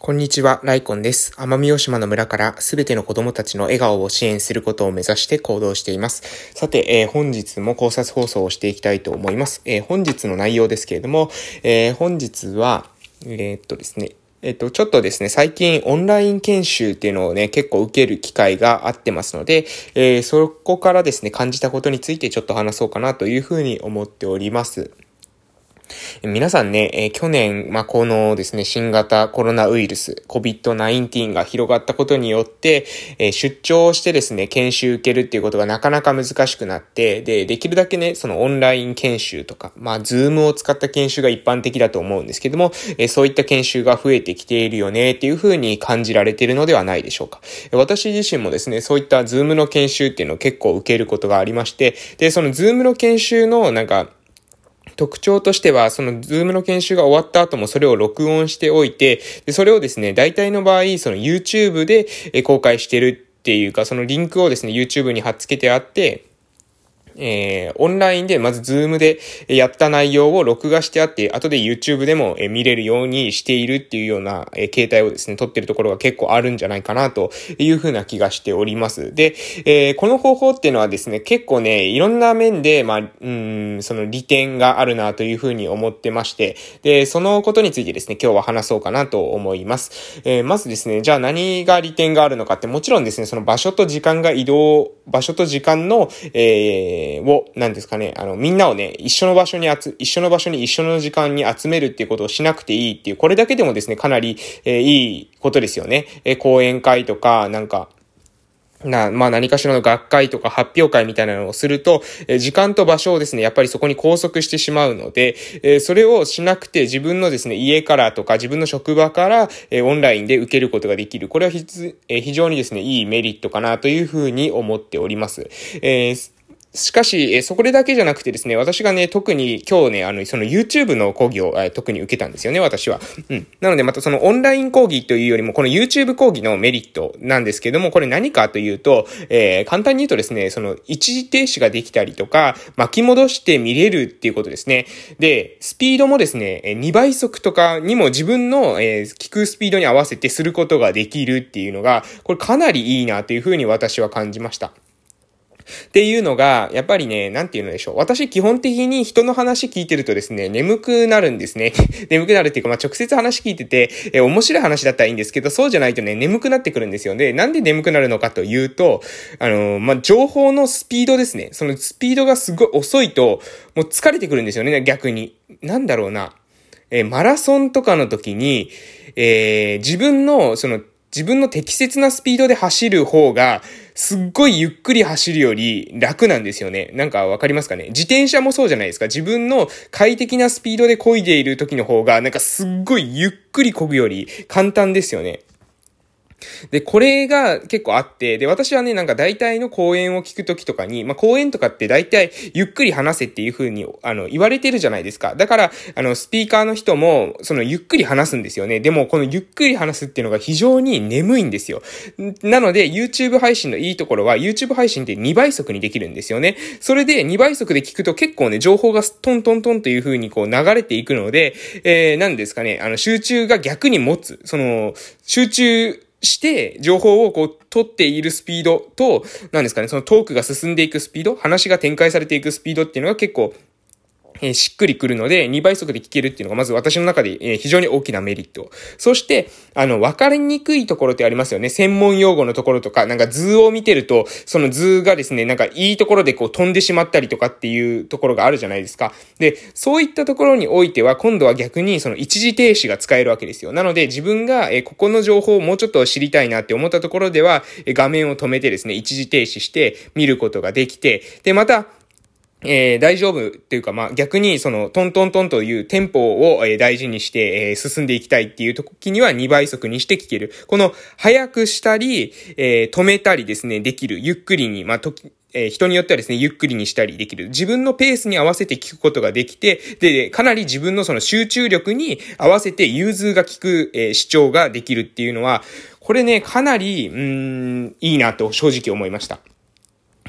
こんにちは、ライコンです。奄美大島の村からすべての子供たちの笑顔を支援することを目指して行動しています。さて、えー、本日も考察放送をしていきたいと思います。えー、本日の内容ですけれども、えー、本日は、えっとですね、えっと、ちょっとですね、最近オンライン研修っていうのをね、結構受ける機会があってますので、えそこからですね、感じたことについてちょっと話そうかなというふうに思っております。皆さんね、えー、去年、まあ、このですね、新型コロナウイルス、COVID-19 が広がったことによって、えー、出張してですね、研修受けるっていうことがなかなか難しくなって、で、できるだけね、そのオンライン研修とか、まあ、 Zoom を使った研修が一般的だと思うんですけども、えー、そういった研修が増えてきているよね、っていうふうに感じられているのではないでしょうか。私自身もですね、そういった Zoom の研修っていうのを結構受けることがありまして、で、そのズームの研修のなんか、特徴としては、その Zoom の研修が終わった後もそれを録音しておいて、でそれをですね、大体の場合、その YouTube で公開してるっていうか、そのリンクをですね、YouTube に貼っ付けてあって、えー、オンラインで、まず Zoom でやった内容を録画してあって、後で YouTube でも見れるようにしているっていうような、え、形態をですね、取ってるところが結構あるんじゃないかなというふうな気がしております。で、えー、この方法っていうのはですね、結構ね、いろんな面で、まあ、うん、その利点があるなというふうに思ってまして、で、そのことについてですね、今日は話そうかなと思います。えー、まずですね、じゃあ何が利点があるのかって、もちろんですね、その場所と時間が移動、場所と時間の、えーえー、を、何ですかね、あの、みんなをね、一緒の場所に集、一緒の場所に一緒の時間に集めるっていうことをしなくていいっていう、これだけでもですね、かなり、えー、いいことですよね。えー、講演会とか、なんか、な、まあ何かしらの学会とか発表会みたいなのをすると、え時間と場所をですね、やっぱりそこに拘束してしまうので、えそれをしなくて自分のですね、家からとか自分の職場から、えオンラインで受けることができる。これはえ非常にですね、いいメリットかなというふうに思っております。えーしかし、そこでだけじゃなくてですね、私がね、特に今日ね、あの、その YouTube の講義を、え特に受けたんですよね、私は。うん。なので、またそのオンライン講義というよりも、この YouTube 講義のメリットなんですけども、これ何かというと、えー、簡単に言うとですね、その一時停止ができたりとか、巻き戻して見れるっていうことですね。で、スピードもですね、2倍速とかにも自分の、えー、聞くスピードに合わせてすることができるっていうのが、これかなりいいなというふうに私は感じました。っていうのが、やっぱりね、なんていうのでしょう。私基本的に人の話聞いてるとですね、眠くなるんですね。眠くなるっていうか、まあ、直接話聞いてて、え、面白い話だったらいいんですけど、そうじゃないとね、眠くなってくるんですよ。で、なんで眠くなるのかというと、あの、まあ、情報のスピードですね。そのスピードがすごい遅いと、もう疲れてくるんですよね、逆に。なんだろうな。えマラソンとかの時に、えー、自分の、その、自分の適切なスピードで走る方が、すっごいゆっくり走るより楽なんですよね。なんかわかりますかね？自転車もそうじゃないですか。自分の快適なスピードで漕いでいる時の方が、なんかすっごいゆっくり漕ぐより簡単ですよね。で、これが結構あって、で、私はね、なんか大体の講演を聞くときとかに、まあ、講演とかって大体ゆっくり話せっていう風に、あの、言われてるじゃないですか。だから、あの、スピーカーの人も、その、ゆっくり話すんですよね。でも、このゆっくり話すっていうのが非常に眠いんですよ。なので、YouTube 配信のいいところは、YouTube 配信って2倍速にできるんですよね。それで2倍速で聞くと結構ね、情報がトントントンという風にこう流れていくので、えー、何ですかね、あの、集中が逆に持つ。その、集中、して、情報をこう、取っているスピードと、何ですかね、そのトークが進んでいくスピード、話が展開されていくスピードっていうのが結構、え、しっくりくるので、2倍速で聞けるっていうのがまず私の中で、え、非常に大きなメリット。そして、あの、わかりにくいところってありますよね。専門用語のところとか、なんか図を見てると、その図がですね、なんかいいところでこう飛んでしまったりとかっていうところがあるじゃないですか。で、そういったところにおいては、今度は逆にその一時停止が使えるわけですよ。なので、自分が、え、ここの情報をもうちょっと知りたいなって思ったところでは、え、画面を止めてですね、一時停止して見ることができて、で、また、えー、大丈夫っていうか、まあ、逆に、その、トントントンというテンポを、大事にして、進んでいきたいっていう時には2倍速にして聞ける。この、早くしたり、えー、止めたりですね、できる。ゆっくりに、まあ、時、えー、人によってはですね、ゆっくりにしたりできる。自分のペースに合わせて聞くことができて、で、かなり自分のその集中力に合わせて融通が効く、えー、主張ができるっていうのは、これね、かなり、うん、いいなと正直思いました。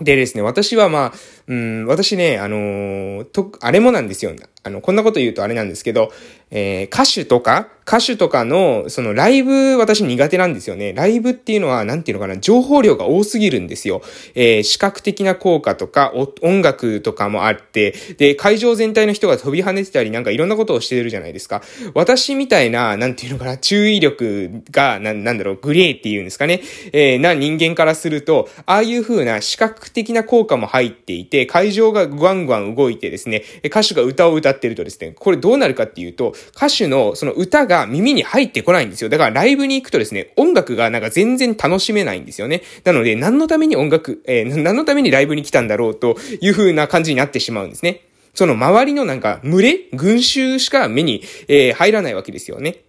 でですね、私はまあ、うん、私ね、あのー、と、あれもなんですよ。あの、こんなこと言うとあれなんですけど、えー、歌手とか、歌手とかの、そのライブ、私苦手なんですよね。ライブっていうのは、なんていうのかな、情報量が多すぎるんですよ。えー、視覚的な効果とか、音楽とかもあって、で、会場全体の人が飛び跳ねてたり、なんかいろんなことをしてるじゃないですか。私みたいな、なんていうのかな、注意力が、な、なんだろう、グレーっていうんですかね。えー、な人間からすると、ああいう風な視覚的な効果も入っていて、会場がグワングワン動いてですね、歌手が歌を歌ってるとですね、これどうなるかっていうと、歌手のその歌が耳に入ってこないんですよ。だからライブに行くとですね、音楽がなんか全然楽しめないんですよね。なので、何のために音楽、えー、何のためにライブに来たんだろうという風な感じになってしまうんですね。その周りのなんか群れ群衆しか目に、えー、入らないわけですよね。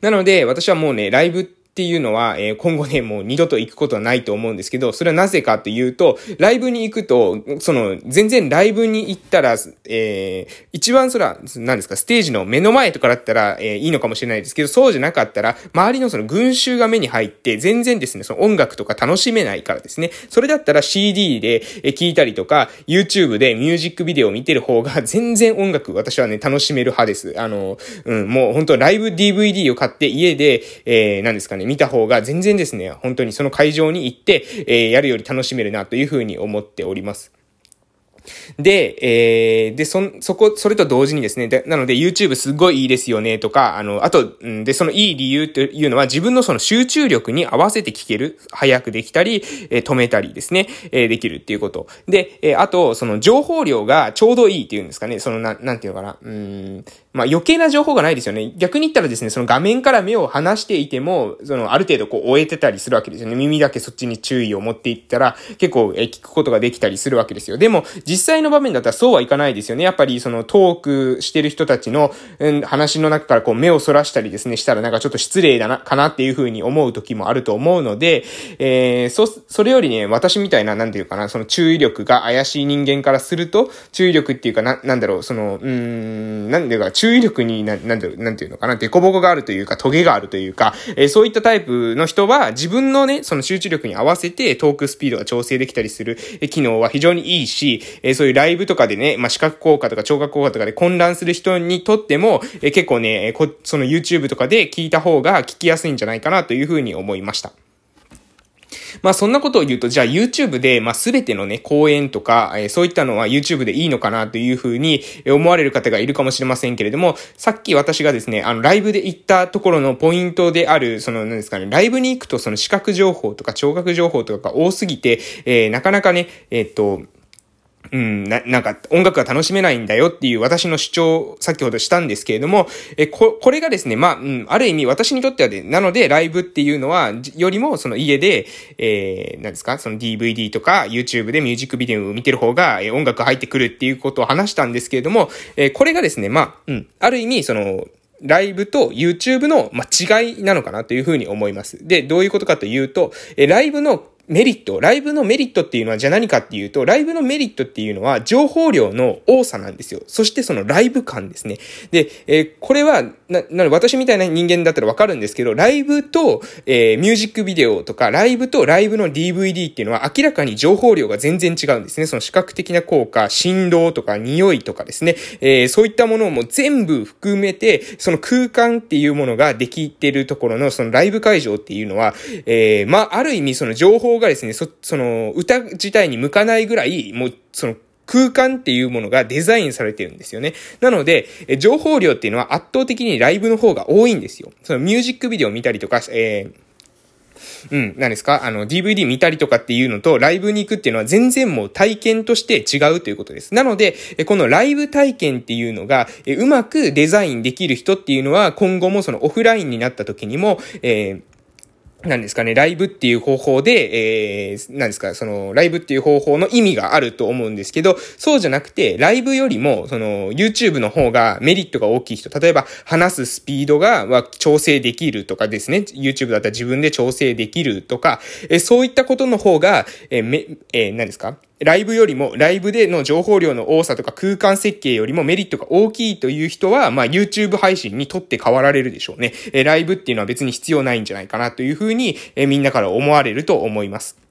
なので、私はもうね、ライブっていうのは、えー、今後ね、もう二度と行くことはないと思うんですけど、それはなぜかっていうと、ライブに行くと、その、全然ライブに行ったら、えー、一番それは、何ですか、ステージの目の前とかだったら、えー、いいのかもしれないですけど、そうじゃなかったら、周りのその群衆が目に入って、全然ですね、その音楽とか楽しめないからですね。それだったら CD で聴いたりとか、YouTube でミュージックビデオを見てる方が、全然音楽、私はね、楽しめる派です。あの、うん、もう本当ライブ DVD を買って家で、えー、何ですかね、見た方が全然ですね、本当にその会場に行って、えー、やるより楽しめるなというふうに思っております。で、えー、で、そ、そこ、それと同時にですね、で、なので YouTube すごいいいですよねとか、あの、あと、んで、そのいい理由というのは自分のその集中力に合わせて聞ける、早くできたり、えー、止めたりですね、えー、できるっていうこと。で、えー、あと、その情報量がちょうどいいっていうんですかね、そのな、なんていうのかな、うん、まあ余計な情報がないですよね。逆に言ったらですね、その画面から目を離していても、そのある程度こう終えてたりするわけですよね。耳だけそっちに注意を持っていったら、結構、え聞くことができたりするわけですよ。でも、実実際の場面だったらそうはいかないですよね。やっぱりそのトークしてる人たちの、うん、話の中からこう目をそらしたりですね、したらなんかちょっと失礼だな、かなっていうふうに思う時もあると思うので、えー、そ、それよりね、私みたいな、なんていうかな、その注意力が怪しい人間からすると、注意力っていうかな、なんだろう、その、うん、なんていうか、注意力にな、なんていう、なんていうのかな、デコボコがあるというか、トゲがあるというか、えー、そういったタイプの人は、自分のね、その集中力に合わせてトークスピードが調整できたりする、機能は非常にいいし、えー、そういうライブとかでね、まあ、視覚効果とか聴覚効果とかで混乱する人にとっても、えー、結構ね、こ、その YouTube とかで聞いた方が聞きやすいんじゃないかなというふうに思いました。まあそんなことを言うと、じゃあ YouTube で、まあすべてのね、講演とか、えー、そういったのは YouTube でいいのかなというふうに思われる方がいるかもしれませんけれども、さっき私がですね、あの、ライブで行ったところのポイントである、その、何ですかね、ライブに行くとその視覚情報とか聴覚情報とかが多すぎて、えー、なかなかね、えー、っと、うん、な、なんか音楽が楽しめないんだよっていう私の主張先ほどしたんですけれども、え、こ、これがですね、まあ、うん、ある意味私にとってはで、なのでライブっていうのは、よりもその家で、えー、なんですか、その DVD とか YouTube でミュージックビデオを見てる方が、え音楽入ってくるっていうことを話したんですけれども、えこれがですね、まあ、うん、ある意味その、ライブと YouTube の、ま違いなのかなというふうに思います。で、どういうことかというと、えライブのメリット、ライブのメリットっていうのはじゃあ何かっていうと、ライブのメリットっていうのは情報量の多さなんですよ。そしてそのライブ感ですね。で、えー、これは、な、な私みたいな人間だったらわかるんですけど、ライブと、えー、ミュージックビデオとか、ライブとライブの DVD っていうのは明らかに情報量が全然違うんですね。その視覚的な効果、振動とか匂いとかですね。えー、そういったものも全部含めて、その空間っていうものができてるところのそのライブ会場っていうのは、えー、まあ、ある意味その情報がですね、そ、その、歌自体に向かないぐらい、もう、その、空間っていうものがデザインされてるんですよね。なので、情報量っていうのは圧倒的にライブの方が多いんですよ。そのミュージックビデオ見たりとか、えーうん、何ですか？あの、DVD 見たりとかっていうのと、ライブに行くっていうのは全然もう体験として違うということです。なので、このライブ体験っていうのが、うまくデザインできる人っていうのは、今後もそのオフラインになった時にも、えー何ですかね、ライブっていう方法で、えー、何ですか、その、ライブっていう方法の意味があると思うんですけど、そうじゃなくて、ライブよりも、その、YouTube の方がメリットが大きい人、例えば、話すスピードが、は、調整できるとかですね、YouTube だったら自分で調整できるとか、えー、そういったことの方が、えー、め、えー、何ですかライブよりも、ライブでの情報量の多さとか空間設計よりもメリットが大きいという人は、まあ YouTube 配信にとって変わられるでしょうね。えライブっていうのは別に必要ないんじゃないかなというふうに、えみんなから思われると思います。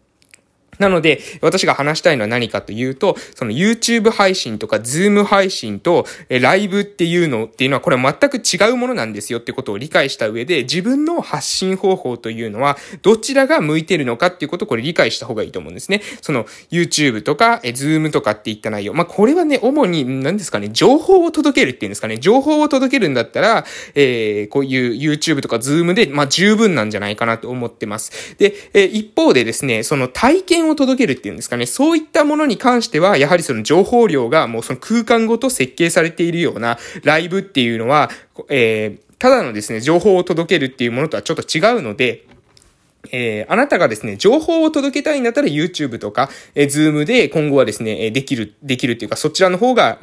なので、私が話したいのは何かというと、その YouTube 配信とか Zoom 配信と、え、ライブっていうのっていうのはこれは全く違うものなんですよってことを理解した上で、自分の発信方法というのは、どちらが向いてるのかっていうことをこれ理解した方がいいと思うんですね。その YouTube とか、え、Zoom とかっていった内容。まあ、これはね、主に、何ですかね、情報を届けるっていうんですかね。情報を届けるんだったら、えー、こういう YouTube とか Zoom で、まあ、十分なんじゃないかなと思ってます。で、え一方でですね、その体験を届けるっていうんですかね、そういったものに関しては、やはりその情報量がもうその空間ごと設計されているようなライブっていうのは、えー、ただのですね、情報を届けるっていうものとはちょっと違うので、えー、あなたがですね、情報を届けたいんだったら YouTube とか、えー、Zoom で今後はですね、できる、できるっていうか、そちらの方が、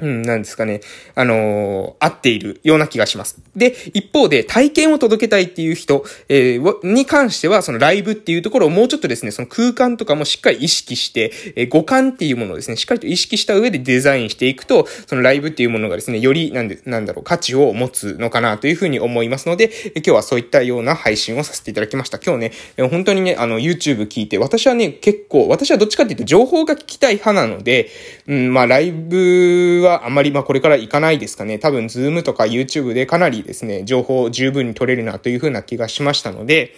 うん、なんですかね。あのー、合っているような気がします。で、一方で体験を届けたいっていう人、えー、に関しては、そのライブっていうところをもうちょっとですね、その空間とかもしっかり意識して、えー、五感っていうものをですね、しっかりと意識した上でデザインしていくと、そのライブっていうものがですね、より、なんで、なんだろう、価値を持つのかなというふうに思いますので、え今日はそういったような配信をさせていただきました。今日ね、本当にね、あの、YouTube 聞いて、私はね、結構、私はどっちかっていうと情報が聞きたい派なので、うん、まあ、ライブははあまりまあこれから行かないですかね。多分ズームとか YouTube でかなりですね、情報を十分に取れるなというふうな気がしましたので、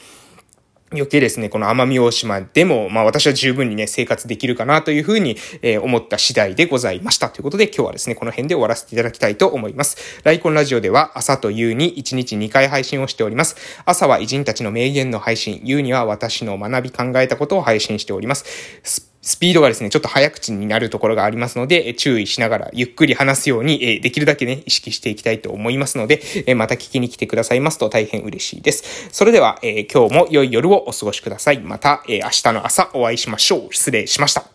余計ですね、この奄美大島でも、まあ私は十分にね、生活できるかなというふうに、えー、思った次第でございました。ということで今日はですね、この辺で終わらせていただきたいと思います。ライコンラジオでは朝と夕に1日2回配信をしております。朝は偉人たちの名言の配信、夕には私の学び考えたことを配信しております。スピードがですね、ちょっと早口になるところがありますので、注意しながらゆっくり話すように、できるだけね、意識していきたいと思いますので、また聞きに来てくださいますと大変嬉しいです。それでは、今日も良い夜をお過ごしください。また、明日の朝お会いしましょう。失礼しました。